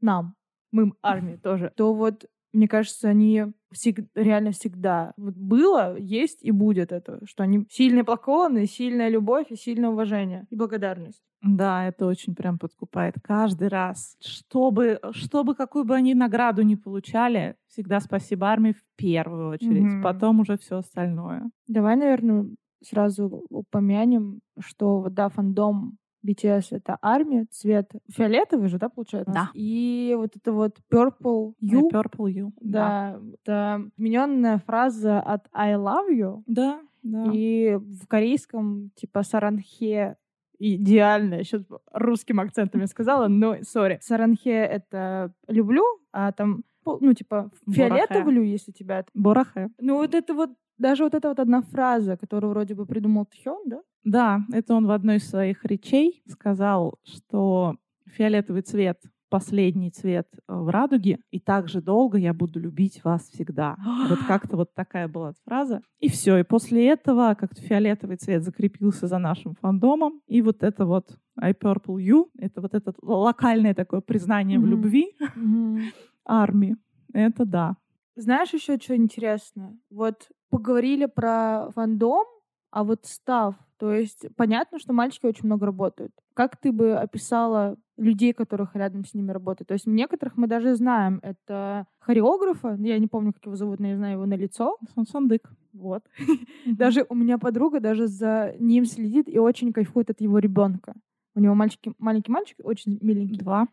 нам, мы армии тоже, то вот мне кажется, они всег... реально всегда вот было, есть и будет это, что они сильные поклоны, сильная любовь и сильное уважение и благодарность. Да, это очень прям подкупает каждый раз. Чтобы, чтобы какую бы они награду ни получали, всегда спасибо армии в первую очередь, mm-hmm. потом уже все остальное. Давай, наверное, сразу упомянем, что да, фандом BTS — это армия, цвет фиолетовый же, да, получается? Да. И вот это вот Purple You. Purple You. Да, да. это измененная фраза от I love you. Да. Да. И в корейском, типа, саранхе идеально. Я сейчас русским акцентом я сказала, но, сори. Саранхе — это люблю, а там, ну, типа, фиолетовлю, если тебя... Борахе. Ну, вот это вот, даже вот эта вот одна фраза, которую вроде бы придумал Тхён, да? Да, это он в одной из своих речей сказал, что фиолетовый цвет последний цвет э, в радуге, и так же долго я буду любить вас всегда. вот как-то вот такая была фраза. И все. И после этого как-то фиолетовый цвет закрепился за нашим фандомом. И вот это вот I Purple You, это вот это локальное такое признание mm-hmm. в любви mm-hmm. армии. Это да. Знаешь еще что интересно? Вот поговорили про фандом, а вот став, то есть понятно, что мальчики очень много работают. Как ты бы описала людей, которых рядом с ними работают? То есть некоторых мы даже знаем. Это хореографа, я не помню, как его зовут, но я знаю его на лицо. Сансандык. Вот. Даже у меня подруга даже за ним следит и очень кайфует от его ребенка. У него мальчики, маленький мальчик, очень миленький. Два.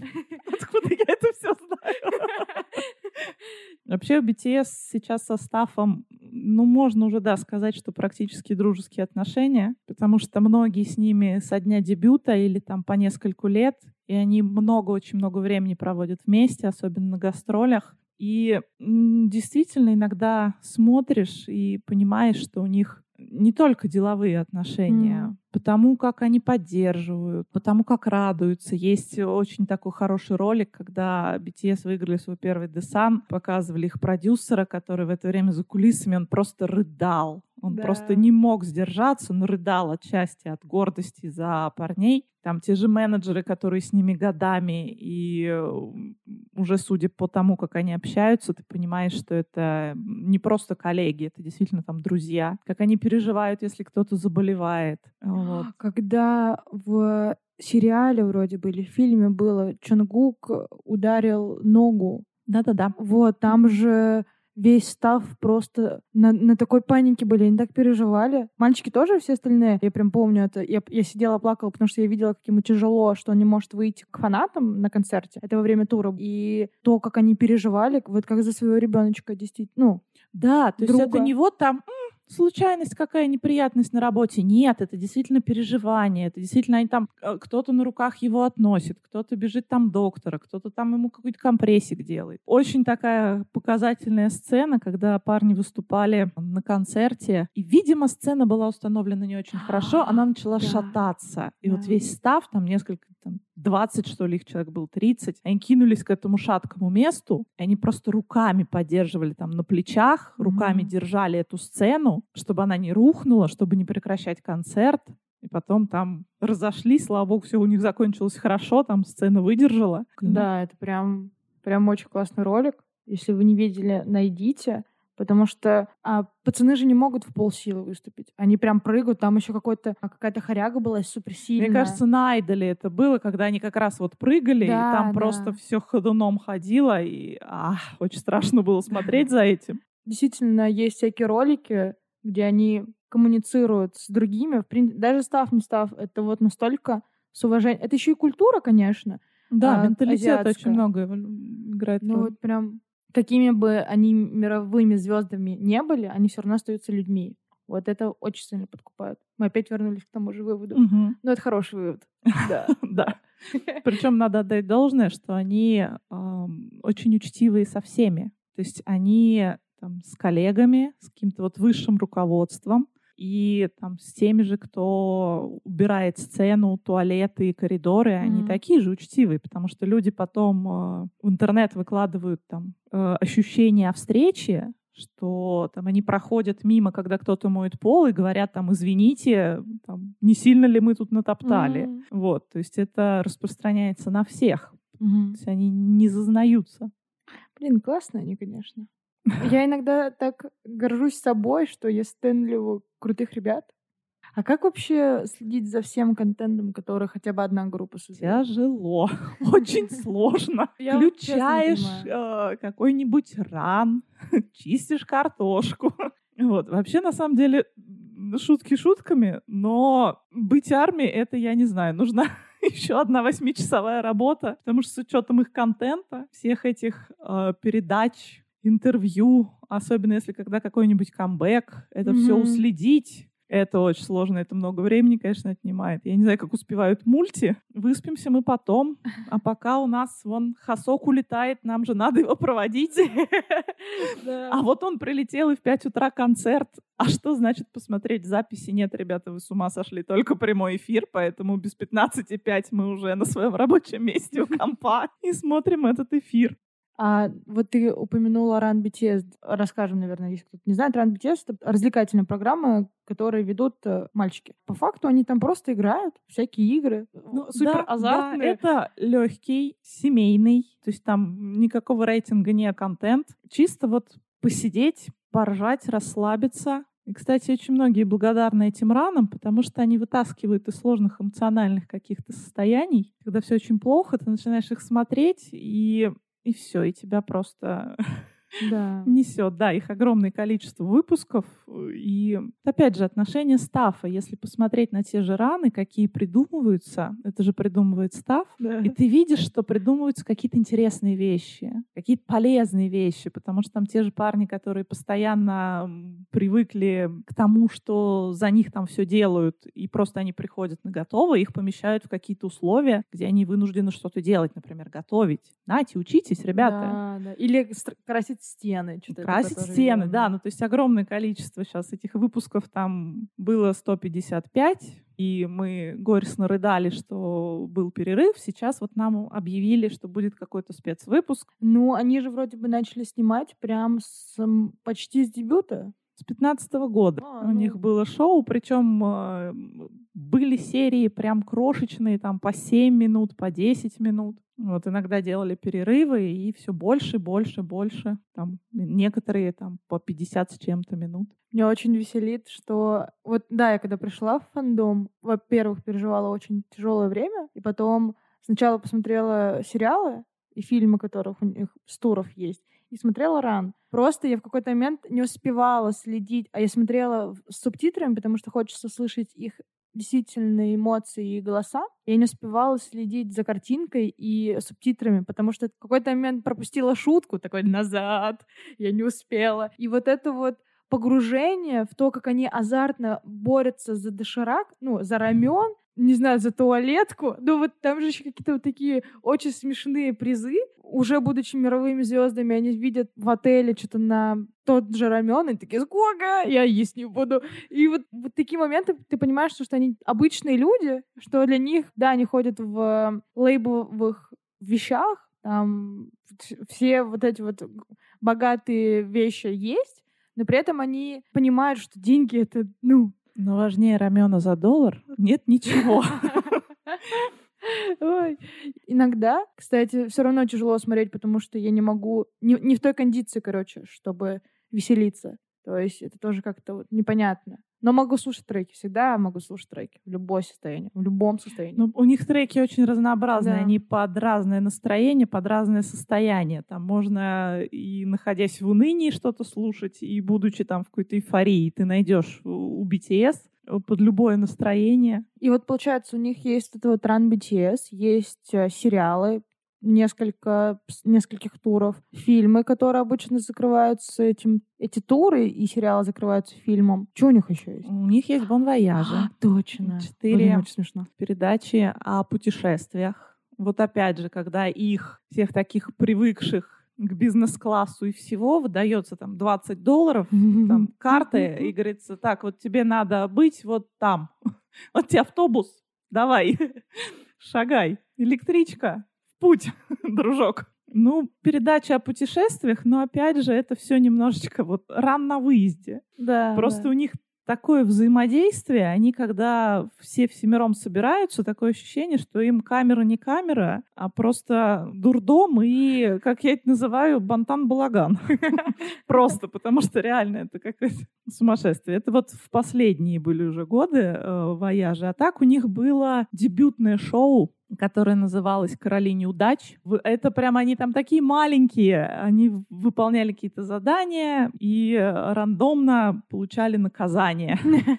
Откуда я это все знаю? Вообще BTS сейчас со Стафом, ну, можно уже, да, сказать, что практически дружеские отношения, потому что многие с ними со дня дебюта или там по нескольку лет, и они много, очень много времени проводят вместе, особенно на гастролях. И действительно иногда смотришь и понимаешь, что у них не только деловые отношения, mm. потому как они поддерживают, потому как радуются. Есть очень такой хороший ролик, когда BTS выиграли свой первый десан, показывали их продюсера, который в это время за кулисами, он просто рыдал. Он да. просто не мог сдержаться, он рыдал отчасти от гордости за парней. Там те же менеджеры, которые с ними годами, и э, уже судя по тому, как они общаются, ты понимаешь, что это не просто коллеги, это действительно там друзья. Как они переживают, если кто-то заболевает. Вот. Когда в сериале вроде бы или в фильме было, Чонгук ударил ногу. Да-да-да. Вот, там же весь став просто на, на такой панике были, они так переживали. Мальчики тоже, все остальные, я прям помню это, я, я сидела, плакала, потому что я видела, как ему тяжело, что он не может выйти к фанатам на концерте. Это во время тура. И то, как они переживали, вот как за своего ребеночка, действительно, ну, да, то друга. есть это не вот там случайность какая неприятность на работе. Нет, это действительно переживание. Это действительно они там э, кто-то на руках его относит, кто-то бежит там доктора, кто-то там ему какой-то компрессик делает. Очень такая показательная сцена, когда парни выступали на концерте. И, видимо, сцена была установлена не очень хорошо. Она начала шататься. И вот весь став, там несколько там, 20, что ли, их человек был 30, они кинулись к этому шаткому месту, и они просто руками поддерживали там на плечах, руками mm-hmm. держали эту сцену, чтобы она не рухнула, чтобы не прекращать концерт. И потом там разошлись, слава богу, все у них закончилось хорошо, там сцена выдержала. Да, это прям, прям очень классный ролик. Если вы не видели, найдите. Потому что а, пацаны же не могут в полсилы выступить. Они прям прыгают. Там еще какой-то, а, какая-то хоряга была суперсильная. Мне кажется, на Айдоле это было, когда они как раз вот прыгали, да, и там да. просто все ходуном ходило. И а, очень страшно было смотреть за этим. Действительно, есть всякие ролики, где они коммуницируют с другими. В принципе, даже став, не став, это вот настолько с уважением. Это еще и культура, конечно. Да, а, менталитет азиатская. очень много играет Ну вот прям какими бы они мировыми звездами не были, они все равно остаются людьми. Вот это очень сильно подкупает. Мы опять вернулись к тому же выводу. Угу. Ну, Но это хороший вывод. Да. Да. Причем надо отдать должное, что они очень учтивые со всеми. То есть они там, с коллегами, с каким-то вот высшим руководством, и там с теми же, кто убирает сцену, туалеты и коридоры, mm-hmm. они такие же учтивые, потому что люди потом э, в интернет выкладывают там э, ощущения о встрече, что там они проходят мимо, когда кто-то моет пол, и говорят там, извините, там, не сильно ли мы тут натоптали. Mm-hmm. Вот, то есть это распространяется на всех. Mm-hmm. То есть они не зазнаются. Блин, классно они, конечно. Я иногда так горжусь собой, что я стенливаю крутых ребят. А как вообще следить за всем контентом, который хотя бы одна группа создает? Тяжело, очень сложно. Включаешь э, какой-нибудь ран, чистишь картошку. Вот. Вообще, на самом деле, шутки шутками, но быть армией, это, я не знаю, нужна еще одна восьмичасовая работа, потому что с учетом их контента, всех этих э, передач, интервью, особенно если когда какой-нибудь камбэк, это mm-hmm. все уследить, это очень сложно, это много времени, конечно, отнимает. Я не знаю, как успевают мульти. Выспимся мы потом. А пока у нас вон Хасок улетает, нам же надо его проводить. А вот он прилетел и в 5 утра концерт. А что значит посмотреть записи? Нет, ребята, вы с ума сошли. Только прямой эфир, поэтому без 15.5 мы уже на своем рабочем месте у компа и смотрим этот эфир. А вот ты упомянула Run BTS. Расскажем, наверное, если кто-то не знает. Run BTS — это развлекательная программа, которые ведут э, мальчики. По факту они там просто играют всякие игры, ну, супер да, азартные. Да, это легкий, семейный, то есть там никакого рейтинга не контент. Чисто вот посидеть, поржать, расслабиться. И, кстати, очень многие благодарны этим ранам, потому что они вытаскивают из сложных эмоциональных каких-то состояний. Когда все очень плохо, ты начинаешь их смотреть, и и все, и тебя просто да. несет. Да, их огромное количество выпусков. И опять же, отношение стафа. Если посмотреть на те же раны, какие придумываются, это же придумывает стаф, да. и ты видишь, что придумываются какие-то интересные вещи, какие-то полезные вещи, потому что там те же парни, которые постоянно привыкли к тому, что за них там все делают, и просто они приходят на готово, их помещают в какие-то условия, где они вынуждены что-то делать, например, готовить. Нате, учитесь, ребята. Да, да. Или красить красить стены. Красить стены, да. Ну, то есть огромное количество сейчас этих выпусков там было 155, и мы горестно рыдали, что был перерыв. Сейчас вот нам объявили, что будет какой-то спецвыпуск. Ну, они же вроде бы начали снимать прям с, почти с дебюта. С 15 года а, у ну... них было шоу, причем э, были серии прям крошечные, там по 7 минут, по 10 минут. Вот иногда делали перерывы, и все больше, больше, больше. Там некоторые там по 50 с чем-то минут. Меня очень веселит, что вот да, я когда пришла в фандом, во-первых, переживала очень тяжелое время, и потом сначала посмотрела сериалы и фильмы, которых у них с туров есть, и смотрела ран. Просто я в какой-то момент не успевала следить, а я смотрела с субтитрами, потому что хочется слышать их действительно эмоции и голоса. Я не успевала следить за картинкой и субтитрами, потому что в какой-то момент пропустила шутку, такой назад, я не успела. И вот это вот погружение в то, как они азартно борются за доширак, ну, за рамен, не знаю, за туалетку. Ну вот там же еще какие-то вот такие очень смешные призы. Уже будучи мировыми звездами, они видят в отеле что-то на тот же рамен, и такие, сколько? Я есть не буду. И вот, вот такие моменты, ты понимаешь, что, что они обычные люди, что для них, да, они ходят в лейбловых вещах, там все вот эти вот богатые вещи есть, но при этом они понимают, что деньги — это, ну, но важнее рамена за доллар нет ничего. Ой. Иногда, кстати, все равно тяжело смотреть, потому что я не могу, не, не в той кондиции, короче, чтобы веселиться. То есть это тоже как-то вот непонятно. Но могу слушать треки, всегда могу слушать треки в любом состоянии, в любом состоянии. Ну, у них треки очень разнообразные, да. они под разное настроение, под разное состояние. Там можно и находясь в унынии что-то слушать, и будучи там в какой-то эйфории, ты найдешь у BTS под любое настроение. И вот получается, у них есть это вот Run BTS, есть э, сериалы, несколько, нескольких туров. Фильмы, которые обычно закрываются этим. Эти туры и сериалы закрываются фильмом. Что у них еще есть? У них есть Бон Вояжи. А, точно. Четыре очень смешно. передачи о путешествиях. Вот опять же, когда их, всех таких привыкших к бизнес-классу и всего, выдается там 20 долларов, там карты, и говорится, так, вот тебе надо быть вот там. Вот тебе автобус, давай, шагай. Электричка, путь, дружок. Ну, передача о путешествиях, но опять же, это все немножечко вот ран на выезде. Да. Просто да. у них такое взаимодействие, они когда все всемиром собираются, такое ощущение, что им камера не камера, а просто дурдом и, как я это называю, бантан-балаган. Просто, потому что реально это какое-то сумасшествие. Это вот в последние были уже годы э, вояжи. А так у них было дебютное шоу которая называлась «Короли неудач». Это прям они там такие маленькие, они выполняли какие-то задания и рандомно получали наказание.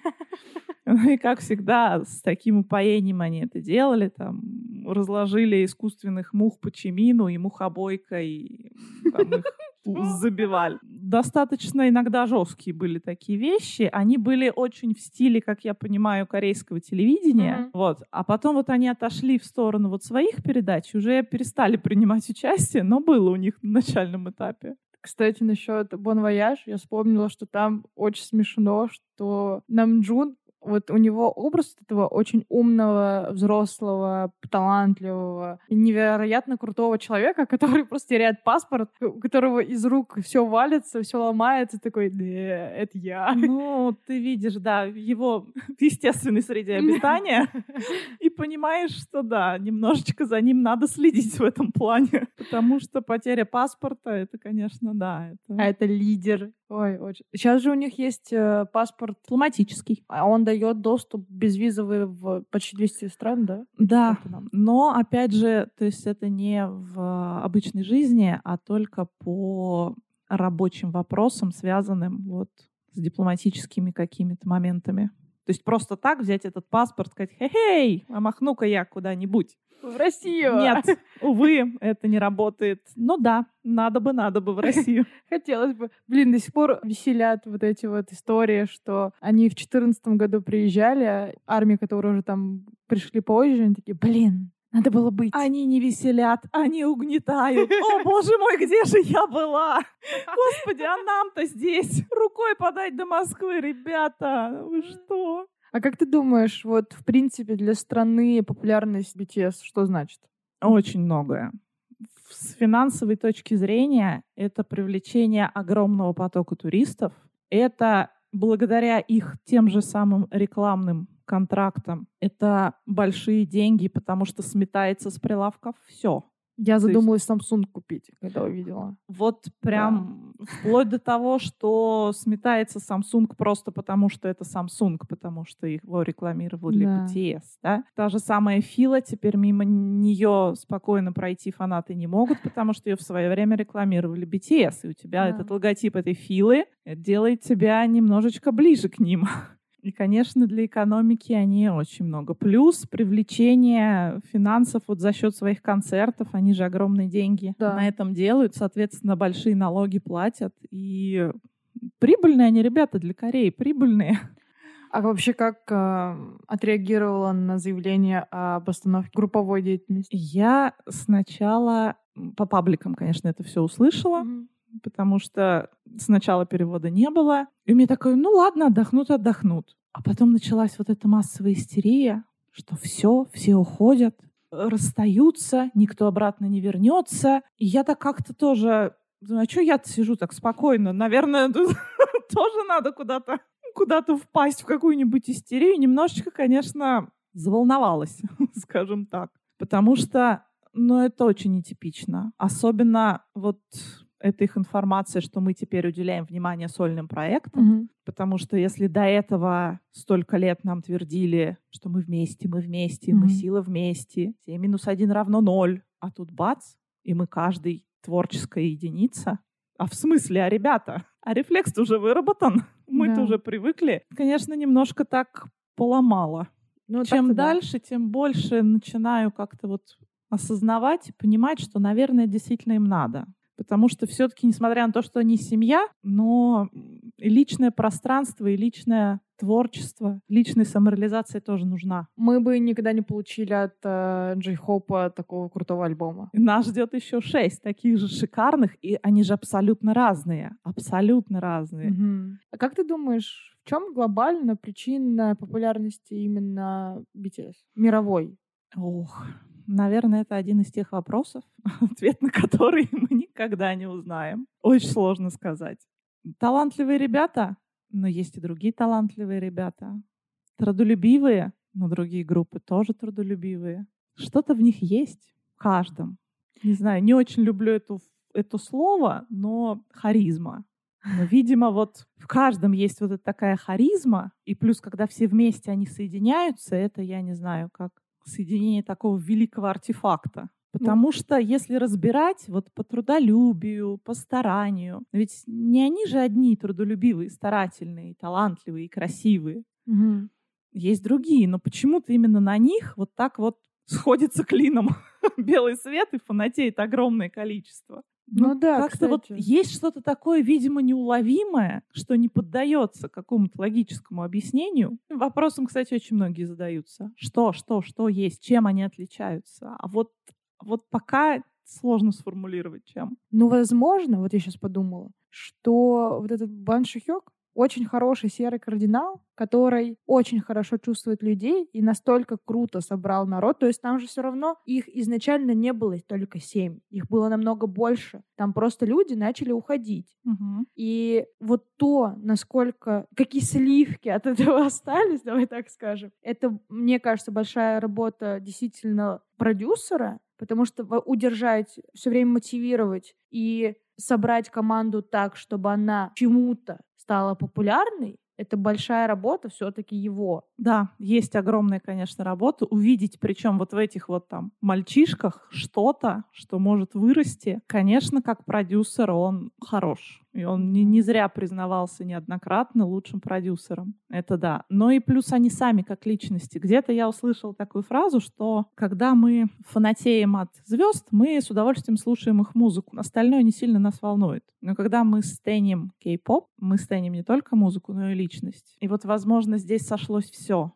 Ну и, как всегда, с таким упоением они это делали. Там разложили искусственных мух по чимину и мухобойкой там, их забивали. Достаточно иногда жесткие были такие вещи. Они были очень в стиле, как я понимаю, корейского телевидения. Mm-hmm. Вот. А потом вот они отошли в сторону вот своих передач, уже перестали принимать участие, но было у них на начальном этапе. Кстати, насчет Bon Voyage, я вспомнила, что там очень смешно, что Намджун вот у него образ этого очень умного, взрослого, талантливого, невероятно крутого человека, который просто теряет паспорт, у которого из рук все валится, все ломается, такой, да, это я. Ну, ты видишь, да, его в естественной среде обитания и понимаешь, что да, немножечко за ним надо следить в этом плане, потому что потеря паспорта, это, конечно, да. Это... А это лидер. Ой, очень. Сейчас же у них есть э, паспорт дипломатический, а он дает доступ безвизовый в почти 200 стран, да? Да, но опять же, то есть это не в обычной жизни, а только по рабочим вопросам, связанным вот с дипломатическими какими-то моментами. То есть просто так взять этот паспорт, сказать, хей-хей, а махну-ка я куда-нибудь. В Россию. Нет, увы, это не работает. Ну да, надо бы, надо бы в Россию. Хотелось бы. Блин, до сих пор веселят вот эти вот истории, что они в четырнадцатом году приезжали, армия, которые уже там пришли позже, они такие, блин, надо было быть. Они не веселят, они угнетают. О, боже мой, где же я была? Господи, а нам-то здесь рукой подать до Москвы, ребята. Вы что? А как ты думаешь, вот в принципе для страны популярность BTS что значит? Очень многое. С финансовой точки зрения это привлечение огромного потока туристов. Это благодаря их тем же самым рекламным контрактам. Это большие деньги, потому что сметается с прилавков все. Я задумалась есть... Samsung купить, когда увидела. Вот прям да. вплоть до того, что сметается Samsung просто потому, что это Samsung, потому что его рекламировали да. BTS. Да? Та же самая Фила, теперь мимо нее спокойно пройти фанаты не могут, потому что ее в свое время рекламировали BTS. И у тебя да. этот логотип этой Филы делает тебя немножечко ближе к ним. И, конечно, для экономики они очень много. Плюс привлечение финансов вот за счет своих концертов, они же огромные деньги да. на этом делают, соответственно, большие налоги платят. И прибыльные они, ребята, для Кореи, прибыльные. А вообще как э, отреагировала на заявление об остановке групповой деятельности? Я сначала по пабликам, конечно, это все услышала. Mm-hmm потому что сначала перевода не было. И меня такое, ну ладно, отдохнут, отдохнут. А потом началась вот эта массовая истерия, что все, все уходят, расстаются, никто обратно не вернется. И я так как-то тоже, а что я сижу так спокойно? Наверное, тоже надо куда-то куда-то впасть в какую-нибудь истерию. Немножечко, конечно, заволновалась, скажем так. Потому что, ну, это очень нетипично. Особенно вот это их информация, что мы теперь уделяем внимание сольным проектам, mm-hmm. потому что если до этого столько лет нам твердили, что мы вместе, мы вместе, mm-hmm. мы сила вместе, 7 минус 1 равно 0, а тут бац, и мы каждый творческая единица. А в смысле, а ребята? А рефлекс уже выработан, мы-то да. уже привыкли. Конечно, немножко так поломало. Ну, Чем дальше, да. тем больше начинаю как-то вот осознавать и понимать, что, наверное, действительно им надо. Потому что все-таки, несмотря на то, что они семья, но личное пространство и личное творчество, личная самореализация тоже нужна. Мы бы никогда не получили от э, Джей Хопа такого крутого альбома. И нас ждет еще шесть таких же шикарных, и они же абсолютно разные. Абсолютно разные. Угу. А как ты думаешь, в чем глобально причина популярности именно BTS? Мировой? Ох, Наверное, это один из тех вопросов, ответ на который мы никогда не узнаем. Очень сложно сказать. Талантливые ребята, но есть и другие талантливые ребята. Трудолюбивые, но другие группы тоже трудолюбивые. Что-то в них есть, в каждом. Не знаю, не очень люблю эту, это слово, но харизма. Но, видимо, вот в каждом есть вот эта такая харизма, и плюс, когда все вместе они соединяются, это, я не знаю, как соединение такого великого артефакта. Потому ну. что если разбирать вот по трудолюбию, по старанию, ведь не они же одни трудолюбивые, старательные, талантливые красивые. Угу. Есть другие, но почему-то именно на них вот так вот сходится клином белый свет и фанатеет огромное количество. Ну, ну да, как-то вот есть что-то такое, видимо, неуловимое, что не поддается какому-то логическому объяснению. Вопросом, кстати, очень многие задаются. Что, что, что есть, чем они отличаются? А вот, вот пока сложно сформулировать, чем. Ну, возможно, вот я сейчас подумала, что вот этот Бан Шихёк, очень хороший серый кардинал, который очень хорошо чувствует людей и настолько круто собрал народ. То есть там же все равно их изначально не было только семь, их было намного больше. Там просто люди начали уходить. Угу. И вот то, насколько, какие сливки от этого остались, давай так скажем, это, мне кажется, большая работа действительно продюсера, потому что удержать, все время мотивировать и собрать команду так, чтобы она чему-то стала популярной, это большая работа все-таки его. Да, есть огромная, конечно, работа. Увидеть, причем вот в этих вот там мальчишках что-то, что может вырасти. Конечно, как продюсер он хорош. И он не, не зря признавался неоднократно лучшим продюсером. Это да. Но и плюс они сами как личности. Где-то я услышала такую фразу, что когда мы фанатеем от звезд, мы с удовольствием слушаем их музыку. Остальное не сильно нас волнует. Но когда мы стеним кей-поп, мы стеним не только музыку, но и личность. И вот, возможно, здесь сошлось все.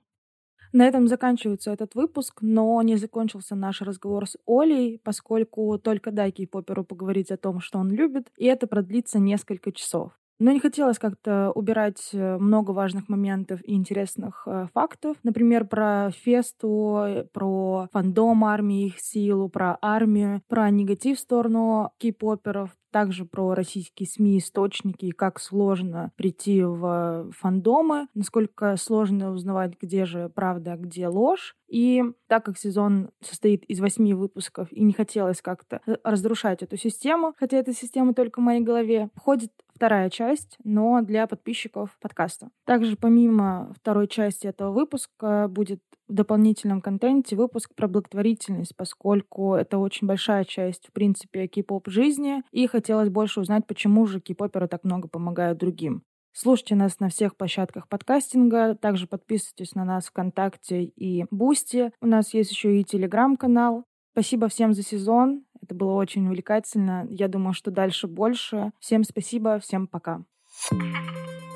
На этом заканчивается этот выпуск, но не закончился наш разговор с Олей, поскольку только дай кей-поперу поговорить о том, что он любит, и это продлится несколько часов. Но не хотелось как-то убирать э, много важных моментов и интересных э, фактов. Например, про фесту, про фандом армии, их силу, про армию, про негатив в сторону кей-поперов, также про российские СМИ, источники и как сложно прийти в фандомы, насколько сложно узнавать, где же правда, а где ложь. И так как сезон состоит из восьми выпусков, и не хотелось как-то разрушать эту систему, хотя эта система только в моей голове, входит вторая часть, но для подписчиков подкаста. Также помимо второй части этого выпуска будет в дополнительном контенте выпуск про благотворительность, поскольку это очень большая часть, в принципе, кей-поп жизни, и хотелось больше узнать, почему же кей-поперы так много помогают другим. Слушайте нас на всех площадках подкастинга, также подписывайтесь на нас ВКонтакте и Бусти. У нас есть еще и Телеграм-канал. Спасибо всем за сезон. Это было очень увлекательно. Я думаю, что дальше больше. Всем спасибо, всем пока. thank you